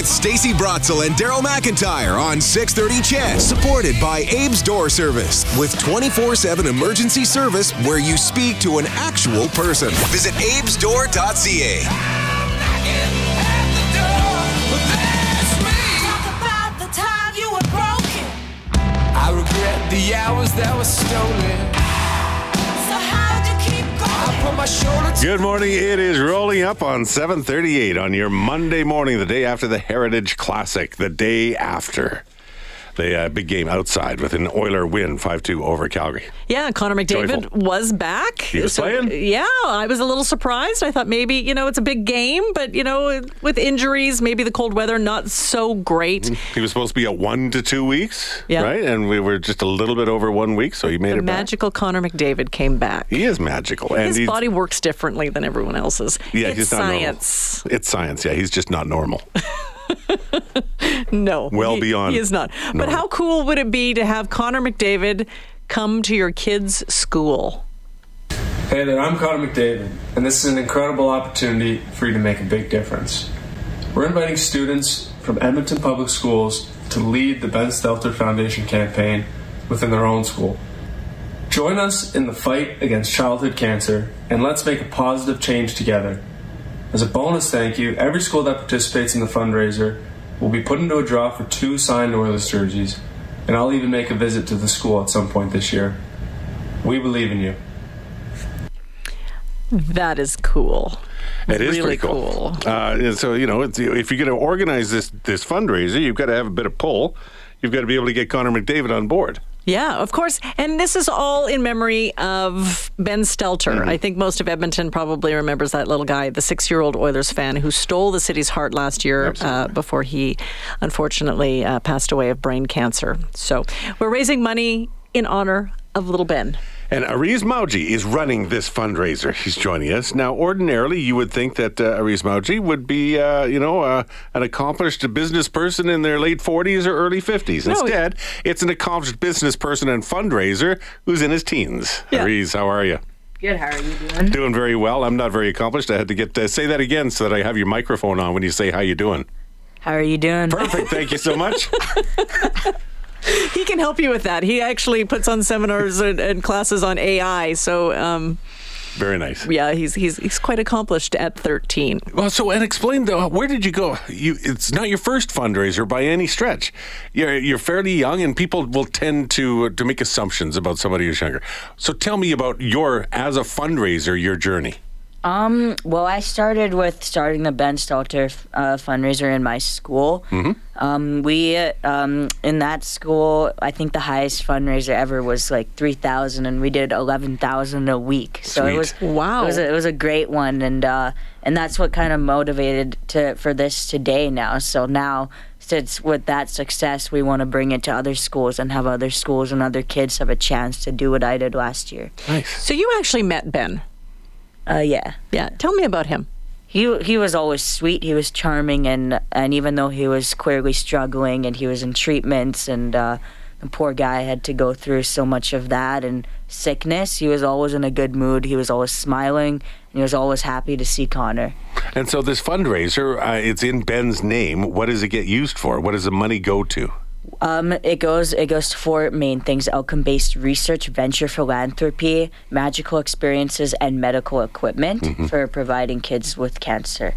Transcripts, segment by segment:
with Stacy Brotzel and Daryl McIntyre on 630 CHED. Supported by Abe's Door Service with 24-7 emergency service where you speak to an actual person. Visit abesdoor.ca. I regret the hours that were stolen. Good morning. It is rolling up on 7:38 on your Monday morning, the day after the Heritage Classic, the day after the uh, big game outside with an Oiler win 5-2 over Calgary. Yeah, Connor McDavid Joyful. was back. He was playing? Yeah, I was a little surprised. I thought maybe, you know, it's a big game, but, you know, with injuries, maybe the cold weather, not so great. He was supposed to be at 1 to 2 weeks, Yeah. right? And we were just a little bit over 1 week, so he made The it back. magical Connor McDavid came back. He is magical and His he's, body works differently than everyone else's. yeah, it's he's not science. normal. It's science. Yeah, he's just not normal. No. Well he- beyond He is not. But how cool would it be to have Connor McDavid come to your kids' school? Hey there, I'm Connor McDavid, and this is an incredible opportunity for you to make a big difference. We're inviting students from Edmonton Public Schools to lead the Ben Stelter Foundation campaign within their own school. Join us in the fight against childhood cancer, and let's make a positive change together. As a bonus thank you, every school that participates in the fundraiser will be put into a draw for two signed Oilers jerseys, and I'll even make a visit to the school at some point this year. We believe in you. That is cool. It is really pretty cool. Uh, and so you know, it's, if you're going to organize this this fundraiser, you've got to have a bit of pull. You've got to be able to get Connor McDavid on board. Yeah, of course. And this is all in memory of Ben Stelter. Mm-hmm. I think most of Edmonton probably remembers that little guy, the six year old Oilers fan who stole the city's heart last year uh, before he unfortunately uh, passed away of brain cancer. So we're raising money in honor of little Ben. And Aariz Mawji is running this fundraiser. He's joining us now. Ordinarily, you would think that uh, Aariz Mawji would be, uh, you know, uh, an accomplished business person in their late 40s or early 50s. No, Instead, it's an accomplished business person and fundraiser who's in his teens. Yeah. Aariz, how are you? Good. How are you doing? Doing very well. I'm not very accomplished. I had to get uh, say that again so that I have your microphone on when you say how you doing. How are you doing? Perfect. Thank you so much. He can help you with that. He actually puts on seminars and, and classes on AI. So, um, Very nice. yeah, he's, he's, he's quite accomplished at 13. Well, so and explain though, where did you go? You, it's not your first fundraiser by any stretch. You're you're fairly young, and people will tend to to make assumptions about somebody who's younger. So tell me about your as a fundraiser, your journey. Um. Well, I started with starting the Ben Stelter uh, fundraiser in my school. Mm-hmm. Um. We um in that school, I think the highest fundraiser ever was like three thousand, and we did eleven thousand a week. So Sweet. it was Wow. It was a, it was a great one, and uh, and that's what kind of motivated to for this today now. So now. Since with that success, we want to bring it to other schools and have other schools and other kids have a chance to do what I did last year. Nice. So you actually met Ben. Uh, yeah. Yeah. Tell me about him. he he was always sweet. He was charming, and and even though he was clearly struggling and he was in treatments, and uh, the poor guy had to go through so much of that and sickness, he was always in a good mood. He was always smiling, and he was always happy to see Connor. And so this fundraiser, uh, it's in Ben's name. What does it get used for? What does the money go to? Um, it goes it goes to four main things: outcome-based research, venture philanthropy, magical experiences, and medical equipment for providing kids with cancer.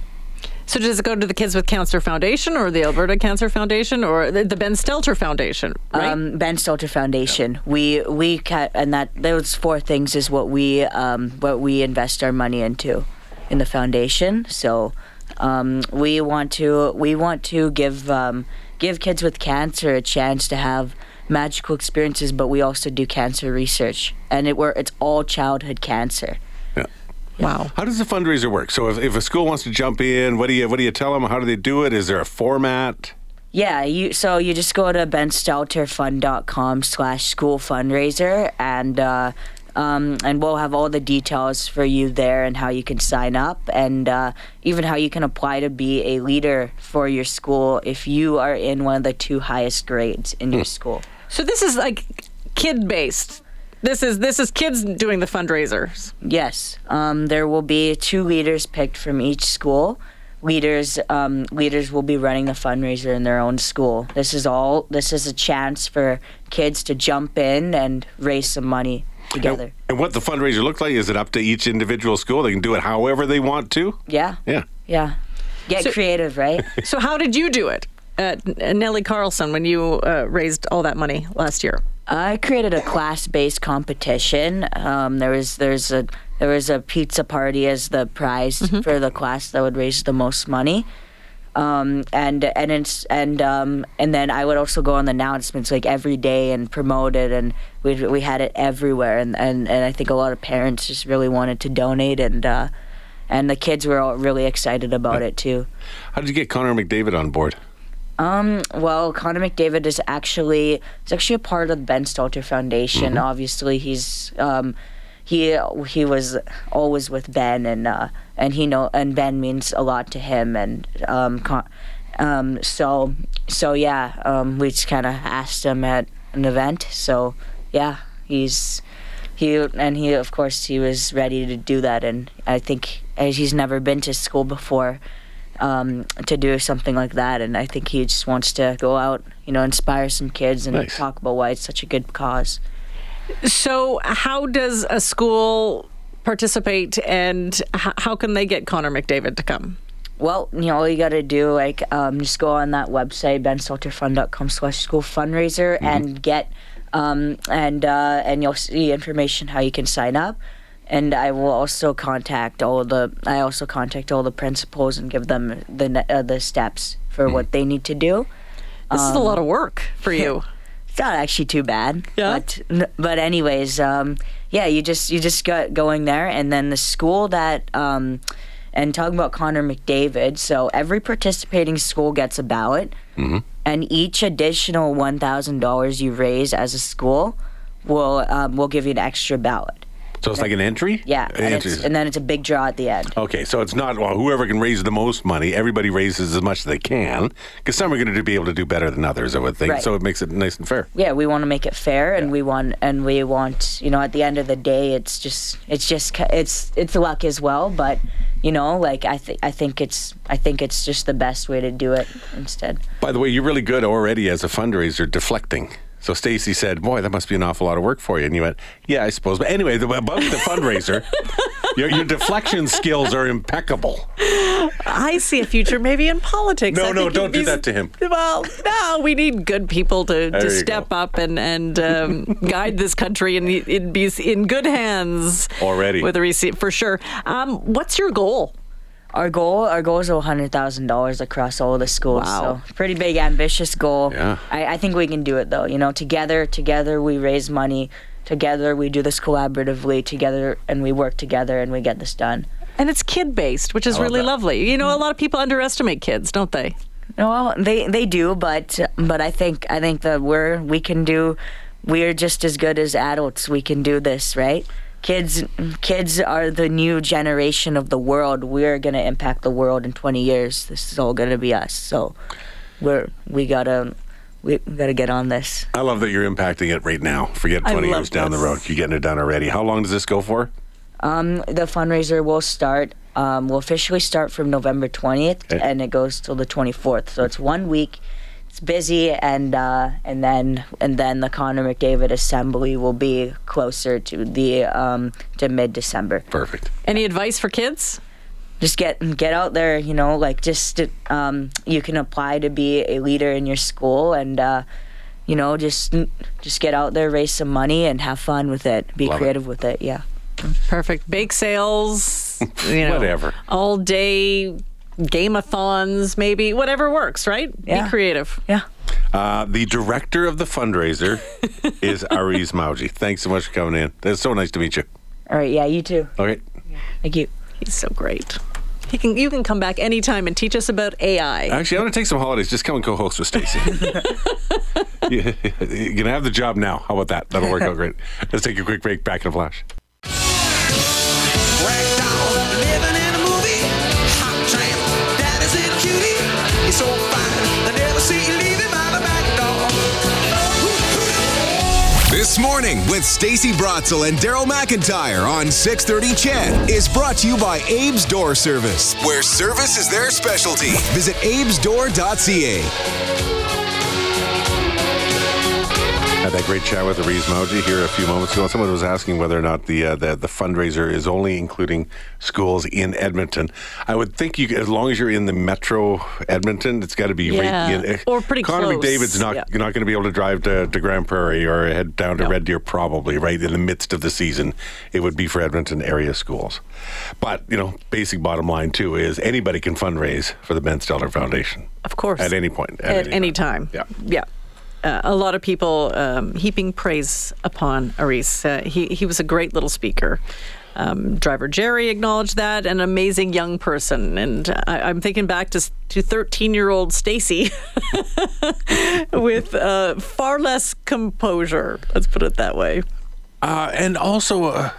So does it go to the Kids with Cancer Foundation or the Alberta Cancer Foundation or the, the Ben Stelter Foundation? Right? Um, ben Stelter Foundation. We we ca- and that those four things is what we um, what we invest our money into in the foundation. So um, we want to we want to give um, give kids with cancer a chance to have magical experiences, but we also do cancer research, and it where it's all childhood cancer. Yeah. wow. How does the fundraiser work? So if, if a school wants to jump in, what do you what do you tell them? How do they do it? Is there a format? Yeah, you so you just go to benstelterfund.com slash school fundraiser and uh, um, and we'll have all the details for you there and how you can sign up and uh, even how you can apply to be a leader for your school if you are in one of the two highest grades in your school. So this is like kid based. This is this is kids doing the fundraisers. Yes, um, there will be two leaders picked from each school. leaders um, leaders will be running the fundraiser in their own school. This is all. This is a chance for kids to jump in and raise some money together. And what the fundraiser look like? Is it up to each individual school? They can do it however they want to. Yeah, Yeah. yeah. Get So- creative, right? So how did you do it, uh, Nellie Carlson, when you uh, raised all that money last year? I created a class-based competition. Um, there was there's a there was a pizza party as the prize for the class that would raise the most money. Um, and and it's and um, and then I would also go on the announcements like every day and promote it, and we we had it everywhere, and, and, and I think a lot of parents just really wanted to donate, and uh, and the kids were all really excited about it too. How did you get Connor McDavid on board? Um, well, Connor McDavid is actually is actually a part of the Ben Stelter Foundation. Obviously, he's um, he he was always with Ben, and uh, and he know and Ben means a lot to him, and um, Con- um, so so yeah, um, we just kind of asked him at an event. So yeah, he's he and he of course he was ready to do that, and I think as he's never been to school before um, to do something like that. And I think he just wants to go out, you know, inspire some kids and Nice. talk about why it's such a good cause. So how does a school participate, and h- how can they get Connor McDavid to come? Well, you know, all you got to do, like, um, just go on that website, benstelterfund.com slash school fundraiser, and get, um, and, uh, and you'll see information how you can sign up. And I will also contact all the, I also contact all the principals and give them the, uh, the steps for what they need to do. This is a lot of work for you. It's not actually too bad. Yeah? But but anyways, um, yeah, you just you just got going there, and then the school that um, and talking about Connor McDavid. So every participating school gets a ballot, and each additional one thousand dollars you raise as a school will um, will give you an extra ballot. So it's like an entry? Yeah, An and, entry. and then it's a big draw at the end. Okay, so it's not well, whoever can raise the most money. Everybody raises as much as they can because some are going to be able to do better than others. I would think. Right. So it makes it nice and fair. yeah, we want to make it fair, and we want and we want you know at the end of the day, it's just it's just it's it's luck as well. But you know, like I think I think it's I think it's just the best way to do it instead. By the way, you're really good already as a fundraiser deflecting. So Stacy said, "Boy, that must be an awful lot of work for you." And you went, "Yeah, I suppose." But anyway, the, about the fundraiser, your, your deflection skills are impeccable. I see a future maybe in politics. No, I no, don't do that to him. Well, no, we need good people to, There to step go. up and and um, guide this country, and it'd be in good hands Already. with a receipt for sure. Um, what's your goal? Our goal, our goal is hundred thousand dollars across all the schools. Wow. So pretty big, ambitious goal. Yeah. I, I think we can do it though. You know, together, together we raise money. Together we do this collaboratively. Together and we work together and we get this done. And it's kid based, which is really that. lovely. You know, a lot of people underestimate kids, don't they? No, well, they they do, but but I think I think that we're we can do. We're just as good as adults. We can do this, right? Kids, kids are the new generation of the world. We're gonna impact the world in 20 years. This is all gonna be us. So, we're we gotta we gotta get on this. I love that you're impacting it right now. Forget 20 years down the road. You're getting it done already. How long does this go for? Um, the fundraiser will start. Um, will officially start from November 20th, Okay. and it goes till the 24th. So it's one week. It's busy, and uh, and then and then the Connor McDavid assembly will be closer to the um, to mid December. Perfect. Any advice for kids? Just get get out there. You know, like just um, you can apply to be a leader in your school, and uh, you know, just just get out there, raise some money, and have fun with it. Be Love it. creative with it. Yeah. Perfect. Bake sales, you know, Whatever. all day game-a-thons, maybe whatever works, right? Yeah. Be creative. Yeah. Uh, the director of the fundraiser is Aariz Mawji. Thanks so much for coming in. It's so nice to meet you. All right. Yeah. You too. All right. Thank you. He's so great. He can. You can come back anytime and teach us about AI. Actually, I'm going to take some holidays. Just come and co-host with Stacy. you, you can have the job now. How about that? That'll work out great. Let's take a quick break. Back in a flash. This morning with Stacy Brotzel and Daryl McIntyre on 630 CHED is brought to you by Abe's Door Service, where service is their specialty. Visit abesdoor.ca. Had that great chat with Aariz Mawji here a few moments ago. Someone was asking whether or not the, uh, the the fundraiser is only including schools in Edmonton. I would think you, as long as you're in the metro Edmonton, it's got to be Yeah, right in, or pretty Connor close, McDavid's not yeah. not going to be able to drive to, to Grande Prairie or head down to No. Red Deer probably right in the midst of the season. It would be for Edmonton area schools. But you know, basic bottom line too is anybody can fundraise for the Ben Stelter Foundation Of course. at any point At, any time. Yeah. Yeah. Uh, a lot of people um, heaping praise upon Aariz. Uh, he, he was a great little speaker. Um, driver Jerry acknowledged that, an amazing young person. And I, I'm thinking back to, to 13 year old Stacy with uh, far less composure. Let's put it that way. Uh, and also, uh,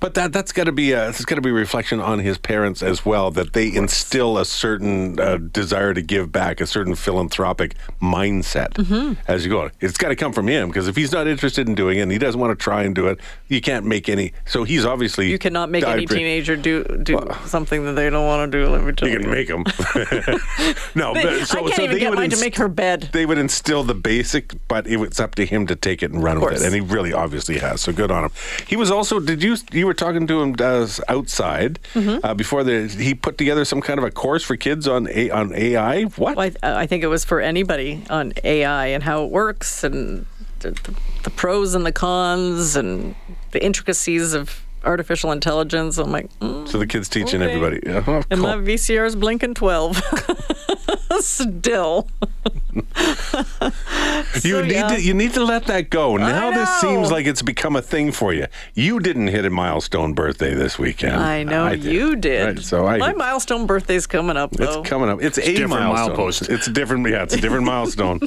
but that that's got to be a it's got to be a reflection on his parents as well that they instill a certain uh, desire to give back, a certain philanthropic mindset Mm-hmm. as you go. It's got to come from him because if he's not interested in doing it, and he doesn't want to try and do it, you can't make any. So he's obviously You cannot make any teenager do do something that they don't want to do. Let me tell you. You can make him. no, They- but so, I can't so even they get would mine to make her bed. They would instill the basic, but it was up to him to take it and run with it, and he really obviously has. So good on him. He was also. Did you you were talking to him uh, outside Mm-hmm. uh, before the he put together some kind of a course for kids on a, on AI? What? Well, I, I think it was for anybody on AI and how it works and the, the, the pros and the cons and the intricacies of artificial intelligence. I'm like, mm, so the kids teaching Okay. everybody. Yeah, oh, and my VCR is blinking 12. Still. You So, need yeah. to you need to let that go. Now this seems like it's become a thing for you. You didn't hit a milestone birthday this weekend. I know you did. Right, so I my milestone birthday's coming up, though. It's coming up. It's a different milestone. milepost. It's a different. Yeah, it's a different milestone.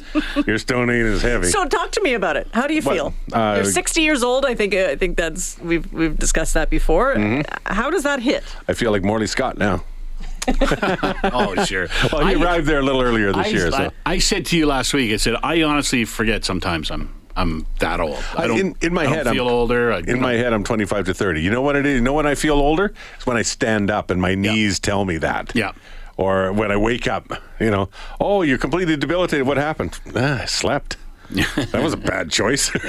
Your stone ain't as heavy. So talk to me about it. How do you Well, feel? uh, You're 60 years old. I think. I think that's we've we've discussed that before. Mm-hmm. How does that hit? I feel like Morley Scott now. Oh, sure. Well, he I- arrived there a little earlier this I, year. So. I, I said to you last week, I said, I honestly forget sometimes I'm I'm that old. I don't, in, in my I head, feel I'm, older. I, in my head, I'm 25 to 30. You know what it is? You know when I feel older? It's when I stand up and my knees tell me that. Yeah. Or when I wake up, you know, oh, you're completely debilitated. What happened? Ah, I slept. That was a bad choice.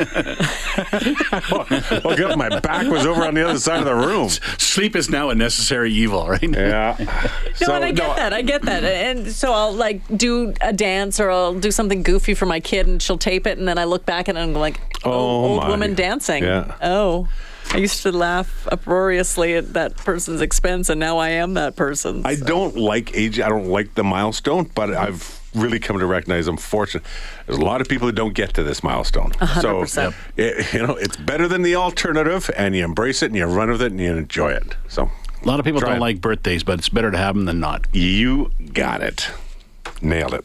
Woke up, my back was over on the other side of the room. Sleep is now a necessary evil, right? Yeah. No, and I get that. I get that. And so I'll like do a dance or I'll do something goofy for my kid and she'll tape it and then I look back at it and I'm like, oh, Oh, old my. woman dancing. Yeah. Oh. I used to laugh uproariously at that person's expense and now I am that person. I don't like age. I don't like the milestone, but I've really come to recognize I'm fortunate. There's a lot of people who don't get to this milestone. So, 100%. it, you know, it's better than the alternative, and you embrace it and you run with it and you enjoy it. So, A lot of people don't it. like birthdays, but it's better to have them than not. you got it. Nailed it.